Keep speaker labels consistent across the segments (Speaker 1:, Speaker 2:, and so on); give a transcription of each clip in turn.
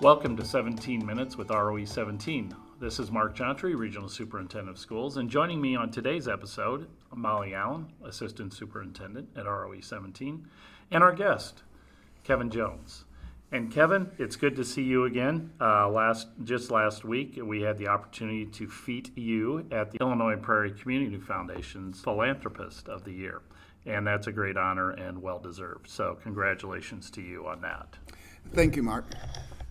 Speaker 1: Welcome to 17 Minutes with ROE 17. This is Mark Jontry, Regional Superintendent of Schools, and joining me on today's episode, Molly Allen, Assistant Superintendent at ROE 17, and our guest, Kevin Jones. And Kevin, it's good to see you again. Uh, last just last week, we had the opportunity to feat you at the Illinois Prairie Community Foundation's Philanthropist of the Year, and that's a great honor and well deserved. So, congratulations to you on that.
Speaker 2: Thank you, Mark.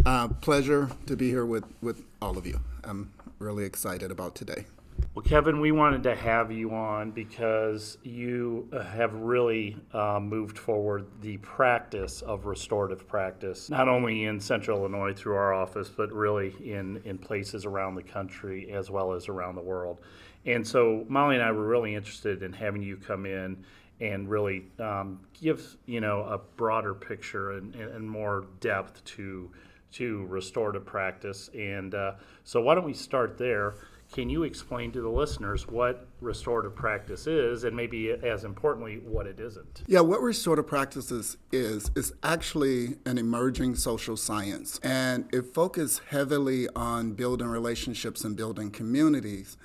Speaker 2: Uh, pleasure to be here with, with all of you. I'm really excited about today.
Speaker 1: Well, Kevin, we wanted to have you on because you have really uh, moved forward the practice of restorative practice, not only in Central Illinois through our office, but really in, in places around the country as well as around the world. And so Molly and I were really interested in having you come in and really um, give you know a broader picture and, and more depth to to restorative practice. And uh, so, why don't we start there? Can you explain to the listeners what restorative practice is, and maybe as importantly, what it isn't?
Speaker 2: Yeah, what restorative practices is is actually an emerging social science, and it focuses heavily on building relationships and building communities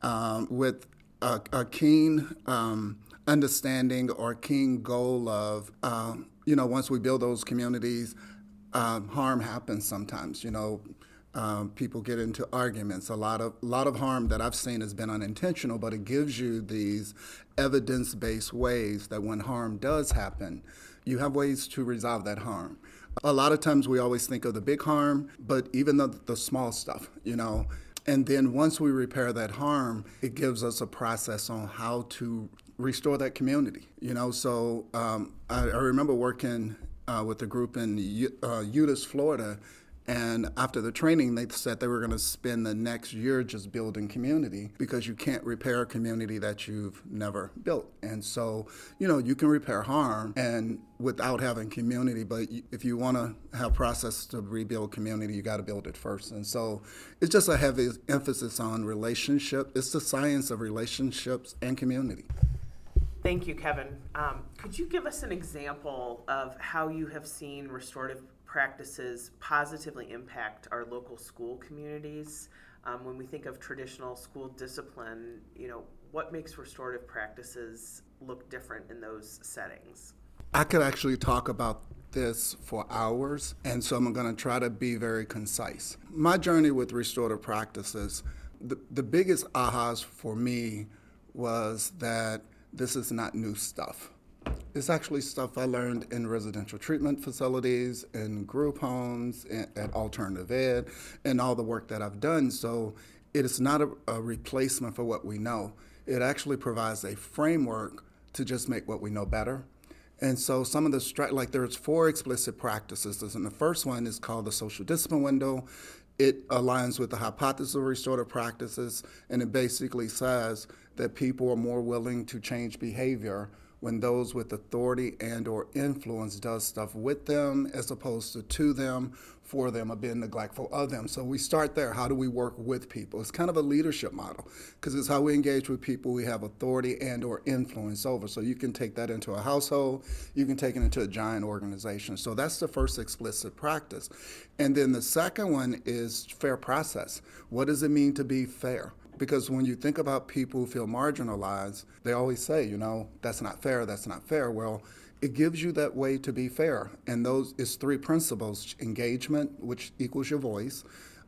Speaker 2: um, with a, a keen um, understanding or keen goal of, um, you know, once we build those communities um, harm happens sometimes. You know, um, people get into arguments. A lot of lot of harm that I've seen has been unintentional, but it gives you these evidence-based ways that when harm does happen, you have ways to resolve that harm. A lot of times we always think of the big harm, but even the, the small stuff, you know. And then once we repair that harm, it gives us a process on how to restore that community. You know, so um, I, I remember working uh, with a group in uh, Euless, Florida. And after the training, they said they were going to spend the next year just building community because you can't repair a community that you've never built. And so, you know, you can repair harm and without having community, but if you want to have process to rebuild community, you got to build it first. And so, it's just a heavy emphasis on relationship. It's the science of relationships and community.
Speaker 3: Thank you, Kevin. Um, could you give us an example of how you have seen restorative practices positively impact our local school communities? Um, when we think of traditional school discipline, you know, what makes restorative practices look different in those settings?
Speaker 2: I could actually talk about this for hours, and so I'm going to try to be very concise. My journey with restorative practices, the, the biggest ahas for me was that this is not new stuff. It's actually stuff I learned in residential treatment facilities, in group homes, in, at alternative ed, and all the work that I've done. So it is not a, a replacement for what we know. It actually provides a framework to just make what we know better. And so some of the like there's four explicit practices, and the first one is called the social discipline window. It aligns with the hypothesis of restorative practices, and it basically says that people are more willing to change behavior when those with authority and or influence does stuff with them as opposed to to them for them or being neglectful of them. So we start there. How do we work with people? It's kind of a leadership model because it's how we engage with people. We have authority and or influence over. So you can take that into a household. You can take it into a giant organization. So that's the first explicit practice. And then the second one is fair process. What does it mean to be fair because when you think about people who feel marginalized, they always say, you know, that's not fair, that's not fair. Well, it gives you that way to be fair. And those is three principles engagement, which equals your voice,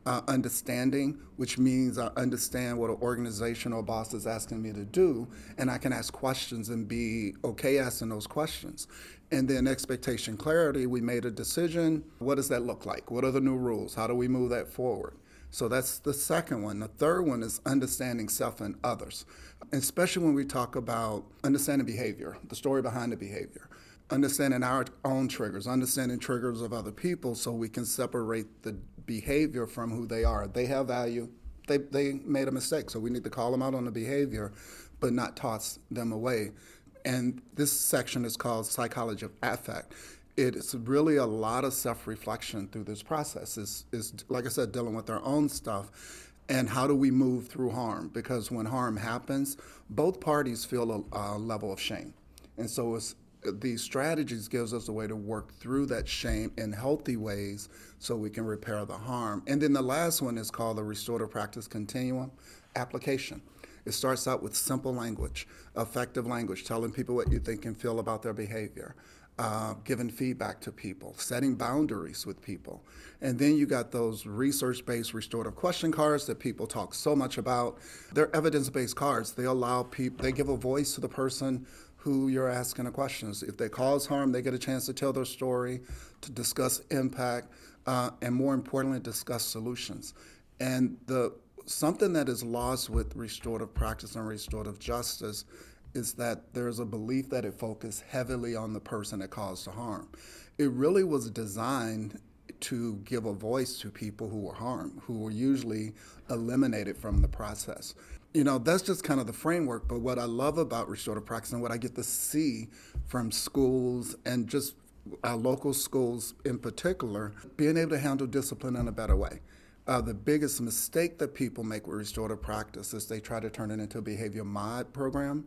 Speaker 2: uh, understanding, which means I understand what an organization or boss is asking me to do, and I can ask questions and be okay asking those questions. And then expectation clarity, we made a decision. What does that look like? What are the new rules? How do we move that forward? So that's the second one. The third one is understanding self and others, especially when we talk about understanding behavior, the story behind the behavior, understanding our own triggers, understanding triggers of other people so we can separate the behavior from who they are. They have value. They, they made a mistake, so we need to call them out on the behavior, but not toss them away. And this section is called Psychology of Affect it's really a lot of self-reflection through this process. Is is like I said, dealing with our own stuff, and how do we move through harm? Because when harm happens, both parties feel a, a level of shame, and so it's these strategies gives us a way to work through that shame in healthy ways so we can repair the harm. And then the last one is called the restorative practice continuum application. It starts out with simple language, effective language, telling people what you think and feel about their behavior, uh, giving feedback to people, setting boundaries with people. And then you got those research based restorative question cards that people talk so much about. They're evidence based cards. They allow people, they give a voice to the person who you're asking the questions. If they cause harm, they get a chance to tell their story, to discuss impact, uh, and more importantly, discuss solutions. And the something that is lost with restorative practice and restorative justice is that there's a belief that it focuses heavily on the person that caused the harm. It really was designed to give a voice to people who were harmed, who were usually eliminated from the process. You know, that's just kind of the framework. But what I love about restorative practice and what I get to see from schools and just our local schools in particular, being able to handle discipline in a better way. Uh, the biggest mistake that people make with restorative practice is they try to turn it into a behavior mod program,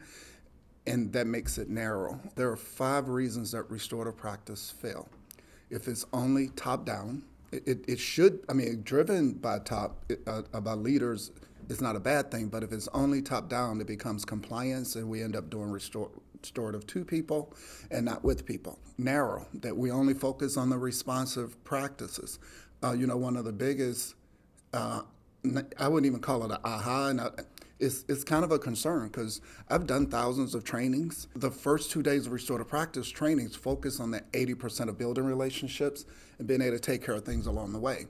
Speaker 2: and that makes it narrow. There are five reasons that restorative practice fail. If it's only top down, it, it, it should, I mean, driven by top, uh, by leaders is not a bad thing, but if it's only top down, it becomes compliance, and we end up doing restorative to people and not with people. Narrow, that we only focus on the responsive practices. Uh, you know, one of the biggest uh, I wouldn't even call it an aha. And it's, it's kind of a concern because I've done thousands of trainings. The first two days of restorative practice trainings focus on the 80% of building relationships and being able to take care of things along the way.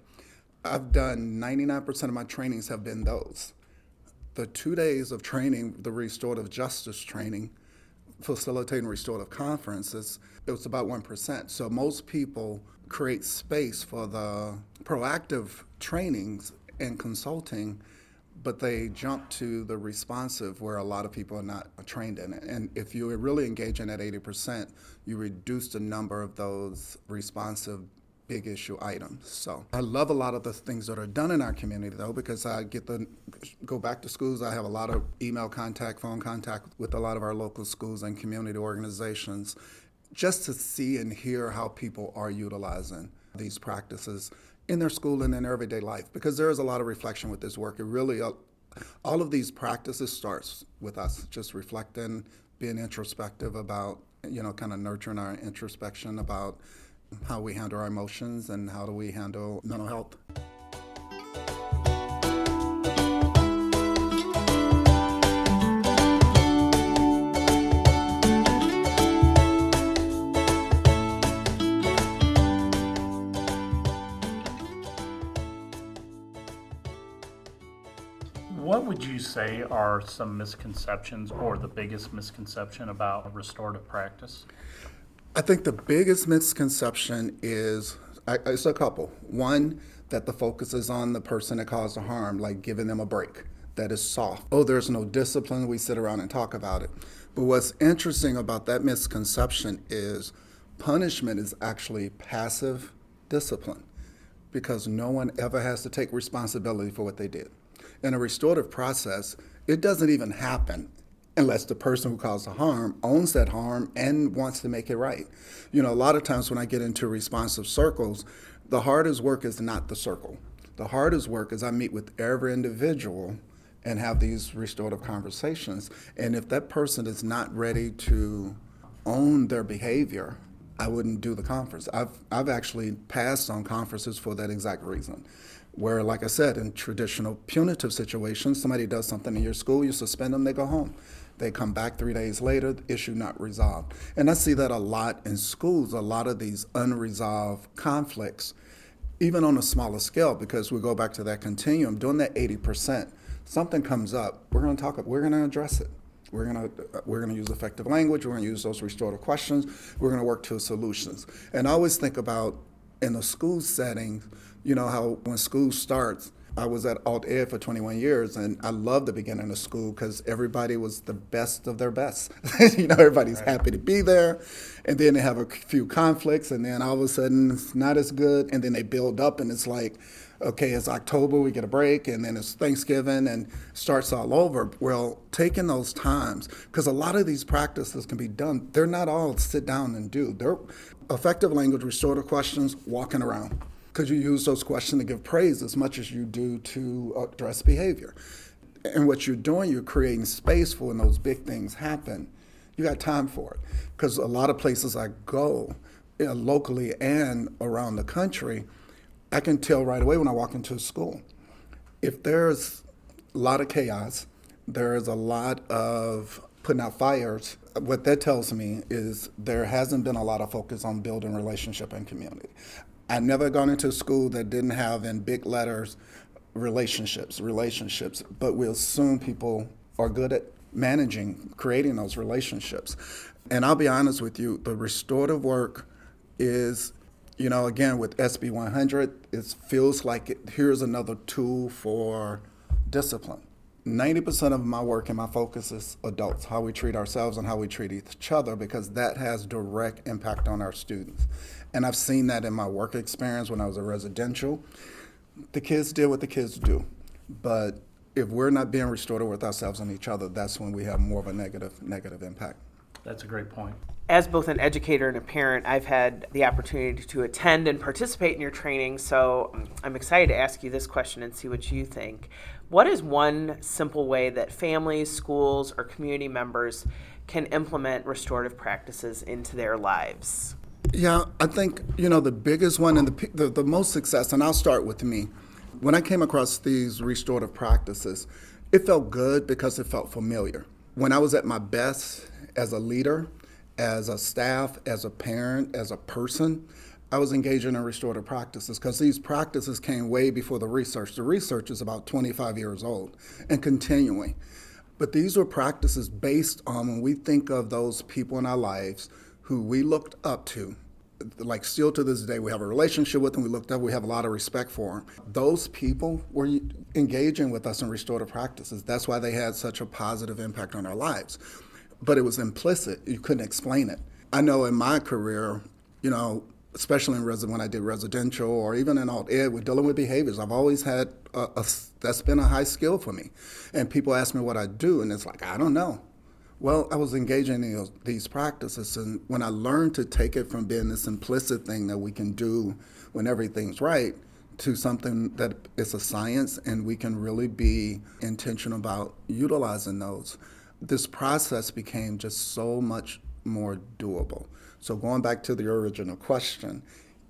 Speaker 2: I've done 99% of my trainings have been those. The two days of training, the restorative justice training, facilitating restorative conferences, it was about 1%. So most people create space for the proactive trainings and consulting, but they jump to the responsive where a lot of people are not trained in it. And if you really engage in that 80%, you reduce the number of those responsive big issue items. So I love a lot of the things that are done in our community though, because I get to go back to schools. I have a lot of email contact, phone contact with a lot of our local schools and community organizations just to see and hear how people are utilizing these practices in their school and in their everyday life because there is a lot of reflection with this work. It really, uh, all of these practices starts with us just reflecting, being introspective about, you know, kind of nurturing our introspection about how we handle our emotions and how do we handle mental health.
Speaker 1: Say are some misconceptions or the biggest misconception about restorative practice?
Speaker 2: I think the biggest misconception is it's a couple. One, that the focus is on the person that caused the harm, like giving them a break. That is soft. Oh, there's no discipline. We sit around and talk about it. But what's interesting about that misconception is punishment is actually passive discipline because no one ever has to take responsibility for what they did in a restorative process, it doesn't even happen unless the person who caused the harm owns that harm and wants to make it right. You know, a lot of times when I get into responsive circles, the hardest work is not the circle. The hardest work is I meet with every individual and have these restorative conversations. And if that person is not ready to own their behavior, I wouldn't do the conference. I've, I've actually passed on conferences for that exact reason where, like I said, in traditional punitive situations, somebody does something in your school, you suspend them, they go home. They come back three days later, issue not resolved. And I see that a lot in schools, a lot of these unresolved conflicts, even on a smaller scale, because we go back to that continuum, doing that 80%, something comes up, we're gonna talk, we're gonna address it. We're gonna we're gonna use effective language. We're gonna use those restorative questions. We're gonna work to solutions. And I always think about in a school setting, you know how when school starts, I was at Alt Ed for 21 years, and I loved the beginning of school because everybody was the best of their best. you know, everybody's right. happy to be there, and then they have a few conflicts, and then all of a sudden it's not as good, and then they build up, and it's like, okay, it's October, we get a break, and then it's Thanksgiving, and starts all over. Well, taking those times, because a lot of these practices can be done, they're not all sit down and do. They're effective language, restorative questions, walking around because you use those questions to give praise as much as you do to address behavior. And what you're doing, you're creating space for when those big things happen. You got time for it. Because a lot of places I go, you know, locally and around the country, I can tell right away when I walk into a school. If there's a lot of chaos, there's a lot of putting out fires, what that tells me is there hasn't been a lot of focus on building relationship and community. I never gone into a school that didn't have in big letters relationships, relationships, but we assume people are good at managing, creating those relationships. And I'll be honest with you, the restorative work is, you know, again with SB 100, it feels like it, here's another tool for discipline. 90% of my work and my focus is adults, how we treat ourselves and how we treat each other, because that has direct impact on our students. And I've seen that in my work experience when I was a residential. The kids did what the kids do. But if we're not being restorative with ourselves and each other, that's when we have more of a negative negative impact.
Speaker 1: That's a great point.
Speaker 3: As both an educator and a parent, I've had the opportunity to attend and participate in your training, so um, I'm excited to ask you this question and see what you think. What is one simple way that families, schools, or community members can implement restorative practices into their lives?
Speaker 2: Yeah, I think, you know, the biggest one and the, the, the, most success, and I'll start with me. When I came across these restorative practices, it felt good because it felt familiar. When I was at my best as a leader, as a staff, as a parent, as a person, I was engaging in restorative practices because these practices came way before the research. The research is about 25 years old and continuing. But these were practices based on when we think of those people in our lives who we looked up to, like still to this day, we have a relationship with them, we looked up, we have a lot of respect for them. Those people were engaging with us in restorative practices. That's why they had such a positive impact on our lives. But it was implicit, you couldn't explain it. I know in my career, you know, especially in res- when I did residential or even in alt ed, we're dealing with behaviors. I've always had a, a, that's been a high skill for me. And people ask me what I do, and it's like, I don't know. Well, I was engaging in these, practices, and when I learned to take it from being this implicit thing that we can do when everything's right to something that is a science and we can really be intentional about utilizing those, this process became just so much more doable. So going back to the original question,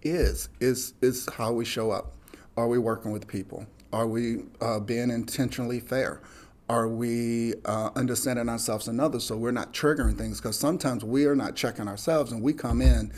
Speaker 2: is is is how we show up. Are we working with people? Are we uh, being intentionally fair? Are we uh, understanding ourselves and others? So we're not triggering things because sometimes we are not checking ourselves and we come in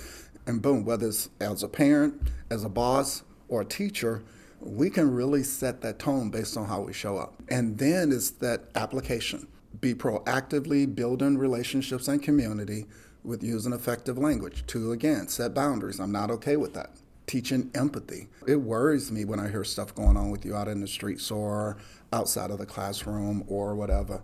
Speaker 2: and boom whether it's as a parent as a boss or a teacher we can really set that tone based on how we show up. And then it's that application. Be proactively building relationships and community with using effective language. To again set boundaries. I'm not okay with that teaching empathy it worries me when i hear stuff going on with you out in the streets or outside of the classroom or whatever.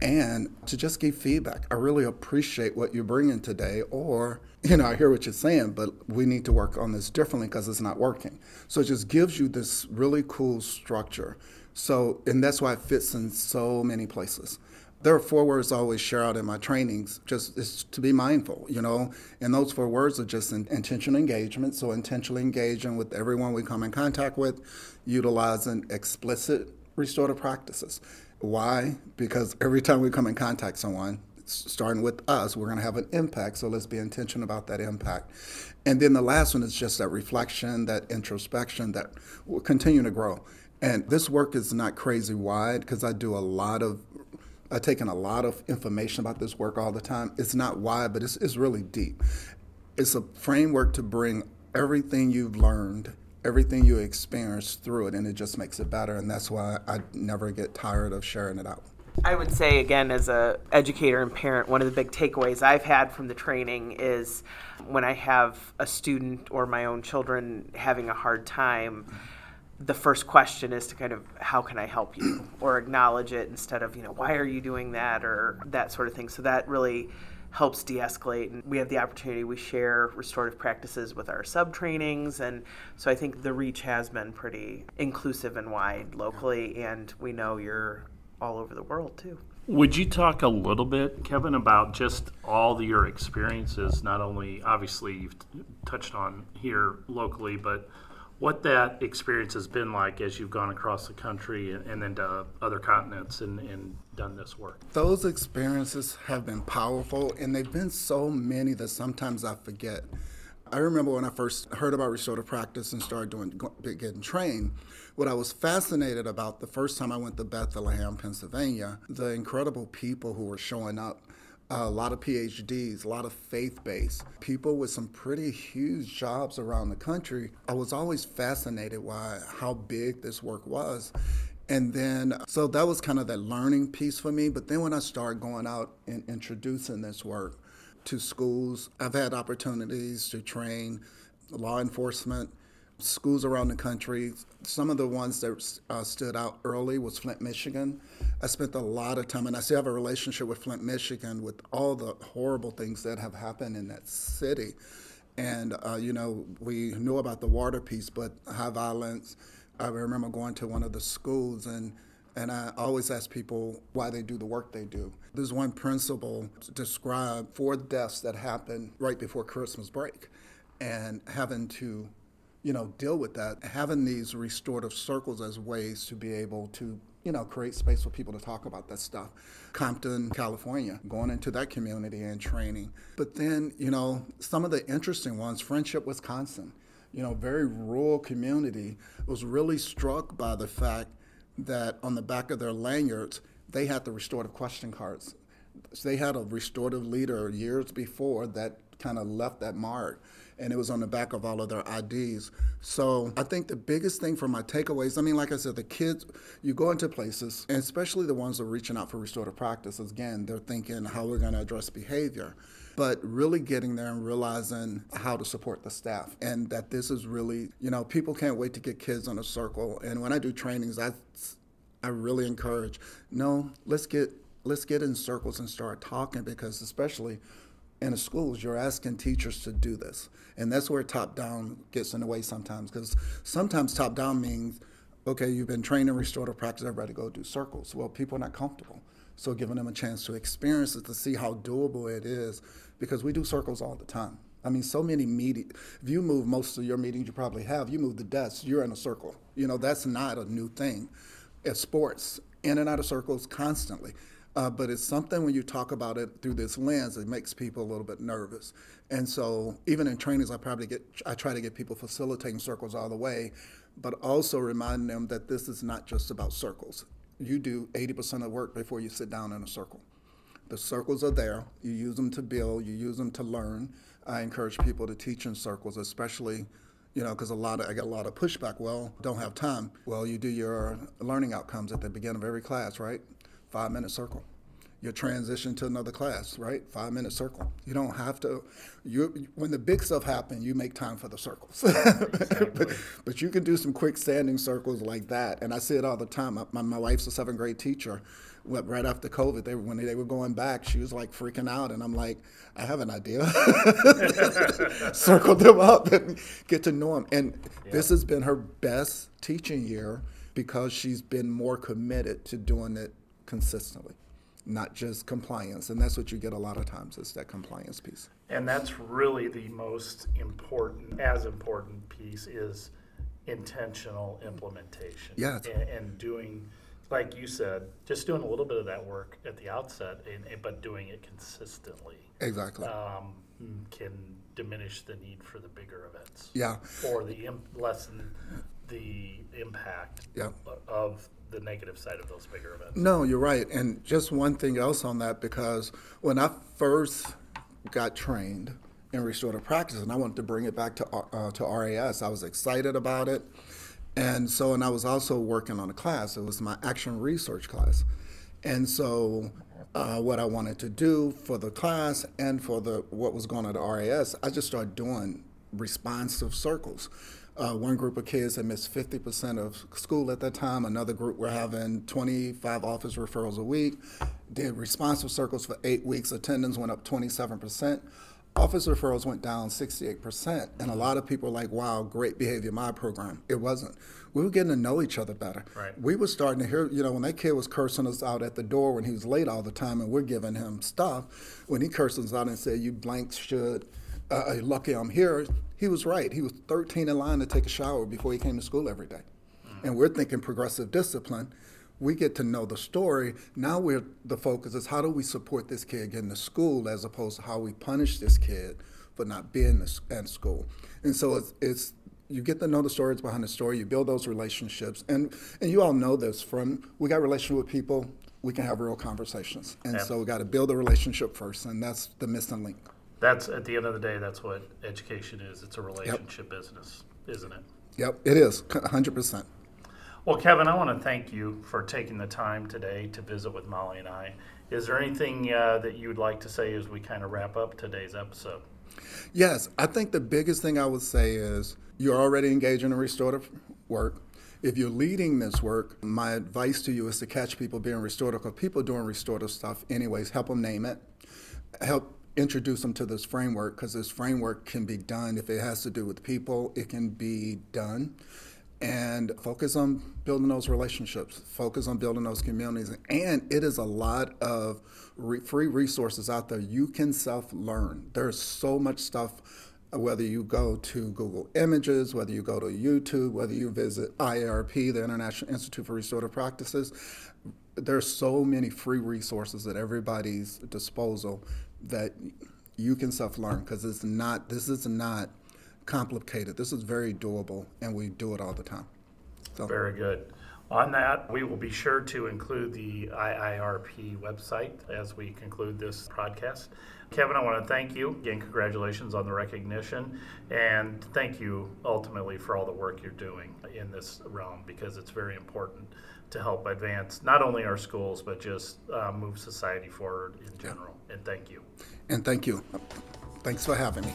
Speaker 2: And to just give feedback. I really appreciate what you're bringing today, or, you know, I hear what you're saying, but we need to work on this differently because it's not working. So it just gives you this really cool structure. So, and that's why it fits in so many places there are four words I always share out in my trainings, just is to be mindful, you know. And those four words are just in, intentional engagement. So intentionally engaging with everyone we come in contact with, utilizing explicit restorative practices. Why? Because every time we come in contact with someone, starting with us, we're going to have an impact. So let's be intentional about that impact. And then the last one is just that reflection, that introspection that will continue to grow. And this work is not crazy wide because I do a lot of, I've taken a lot of information about this work all the time. It's not wide, but it's, it's really deep. It's a framework to bring everything you've learned everything you experience through it, and it just makes it better. And that's why I never get tired of sharing it out.
Speaker 3: I would say again, as a educator and parent, one of the big takeaways I've had from the training is when I have a student or my own children having a hard time. The first question is to kind of how can I help you? Or acknowledge it instead of, you know, why are you doing that or that sort of thing. So that really helps de-escalate. And we have the opportunity we share restorative practices with our sub trainings and so i think the reach has been pretty inclusive and wide locally. And we know you're all over the world too.
Speaker 1: Would you talk a little bit, Kevin, about just all the, your experiences? Not only, obviously, you've t- touched on here locally, but what that experience has been like as you've gone across the country and, and then to other continents and, and done this work.
Speaker 2: Those experiences have been powerful, and they've been so many that sometimes I forget. I remember when I first heard about restorative practice and started doing getting trained. What I was fascinated about the first time I went to Bethlehem, Pennsylvania, the incredible people who were showing up a lot of PhDs, a lot of faith based people with some pretty huge jobs around the country. I was always fascinated by how big this work was. And then, so that was kind of that learning piece for me. But then when I started going out and introducing this work to schools, I've had opportunities to train law enforcement, schools around the country. Some of the ones that uh, stood out early was Flint, Michigan. I spent a lot of time, and I still have a relationship with Flint, Michigan, with all the horrible things that have happened in that city. And, uh, you know, we knew about the water piece, but high violence. I remember going to one of the schools and and I always ask people why they do the work they do. There's one principal to describe four deaths that happened right before Christmas break and having to you know, deal with that, having these restorative circles as ways to be able to, you know, create space for people to talk about that stuff. Compton, California, going into that community and training. But then, you know, some of the interesting ones, Friendship, Wisconsin, you know, very rural community, was really struck by the fact that on the back of their lanyards, they had the restorative question cards. they had a restorative leader years before that kind of left that mark and it was on the back of all of their IDs. So I think the biggest thing for my takeaways, I mean, like I said, the kids, you go into places, and especially the ones that are reaching out for restorative practices, again, they're thinking how we're going to address behavior. But really getting there and realizing how to support the staff, and that this is really, you know, people can't wait to get kids on a circle. And when I do trainings, I, I really encourage, no, let's get let's get in circles and start talking because especially in the schools, you're asking teachers to do this. And that's where top down gets in the way sometimes, because sometimes top down means, okay, you've been trained in restorative practice, everybody go do circles. Well, people are not comfortable. So giving them a chance to experience it, to see how doable it is, because we do circles all the time. I mean, so many meetings. If you move most of your meetings you probably have, you move the desk, you're in a circle. You know, that's not a new thing. At sports, in and out of circles constantly. Uh, but it's something when you talk about it through this lens, it makes people a little bit nervous. And so even in trainings, I probably get, I try to get people facilitating circles all the way, but also remind them that this is not just about circles. You do 80% of the work before you sit down in a circle. The circles are there. You use them to build. You use them to learn. I encourage people to teach in circles, especially you know, because a lot of I get a lot of pushback. Well, don't have time. Well, you do your learning outcomes at the beginning of every class, right? Five minute circle. You transition to another class, right? Five minute circle. You don't have to. You when the big stuff happens, you make time for the circles. But, but, you can do some quick standing circles like that, and I see it all the time. My, my wife's a seventh grade teacher. Right after COVID, they when they were going back, she was like freaking out, and I'm like, I have an idea. Circle them up and get to know them. And yeah. this has been her best teaching year because she's been more committed to doing it consistently, not just compliance. And that's what you get a lot of times is that compliance piece.
Speaker 1: And that's really the most important, as important piece is intentional implementation.
Speaker 2: Yeah.
Speaker 1: And, and doing, like you said, just doing a little bit of that work at the outset, and, but doing it consistently.
Speaker 2: Exactly.
Speaker 1: Um, can diminish the need for the bigger events.
Speaker 2: Yeah.
Speaker 1: Or the imp- lessen the impact
Speaker 2: yeah.
Speaker 1: of the negative side of those bigger events.
Speaker 2: No, you're right. And just one thing else on that, because when I first got trained in restorative practice, and I wanted to bring it back to uh, to RAS, I was excited about it, and so and I was also working on a class. It was my action research class, and so. Uh, what I wanted to do for the class and for the what was going on at RAS, I just started doing responsive circles Uh, one group of kids had missed 50% of school at that time. Another group were having 25 office referrals a week. Did responsive circles for eight weeks. Attendance went up 27%. Office referrals went down 68%. And a lot of people were like, wow, great behavior, my program. It wasn't. We were getting to know each other better.
Speaker 1: Right.
Speaker 2: We were starting to hear, you know, when that kid was cursing us out at the door when he was late all the time and we're giving him stuff, when he cursed us out and said, you blank should, uh, lucky I'm here, he was right. He was 13 in line to take a shower before he came to school every day. And we're thinking progressive discipline. We get to know the story. Now we're the focus is how do we support this kid getting to school as opposed to how we punish this kid for not being at school. And so it's, it's you get to know the stories behind the story. You build those relationships, and and you all know this from we got relationship with people. We can have real conversations, and
Speaker 1: Yeah.
Speaker 2: so we got to build a relationship first, and that's the missing link.
Speaker 1: That's at the end of the day, that's what education is. It's a relationship business, isn't it?
Speaker 2: Yep, it is 100%.
Speaker 1: Well, Kevin, I want to thank you for taking the time today to visit with Molly and I. Is there anything uh, that you would like to say as we kind of wrap up today's episode?
Speaker 2: Yes, I think the biggest thing I would say is you're already engaged in a restorative work. If you're leading this work, my advice to you is to catch people being restorative because people doing restorative stuff, anyways, help them name it. Help introduce them to this framework because this framework can be done. If it has to do with people, it can be done. And focus on building those relationships, focus on building those communities. And it is a lot of re- free resources out there. You can self learn. There's so much stuff uh, whether you go to Google Images, whether you go to YouTube, whether you visit IIRP, the International Institute for Restorative Practices, there's so many free resources at everybody's disposal that you can self-learn because it's not this is not complicated. This is very doable, and we do it all the time. So
Speaker 1: Very good. On that, we will be sure to include the IIRP website as we conclude this podcast. Kevin, I want to thank you. Again, congratulations on the recognition. And thank you ultimately for all the work you're doing in this realm because it's very important to help advance not only our schools, but just uh, move society forward in general. And thank you.
Speaker 2: and thank you. Thanks for having me.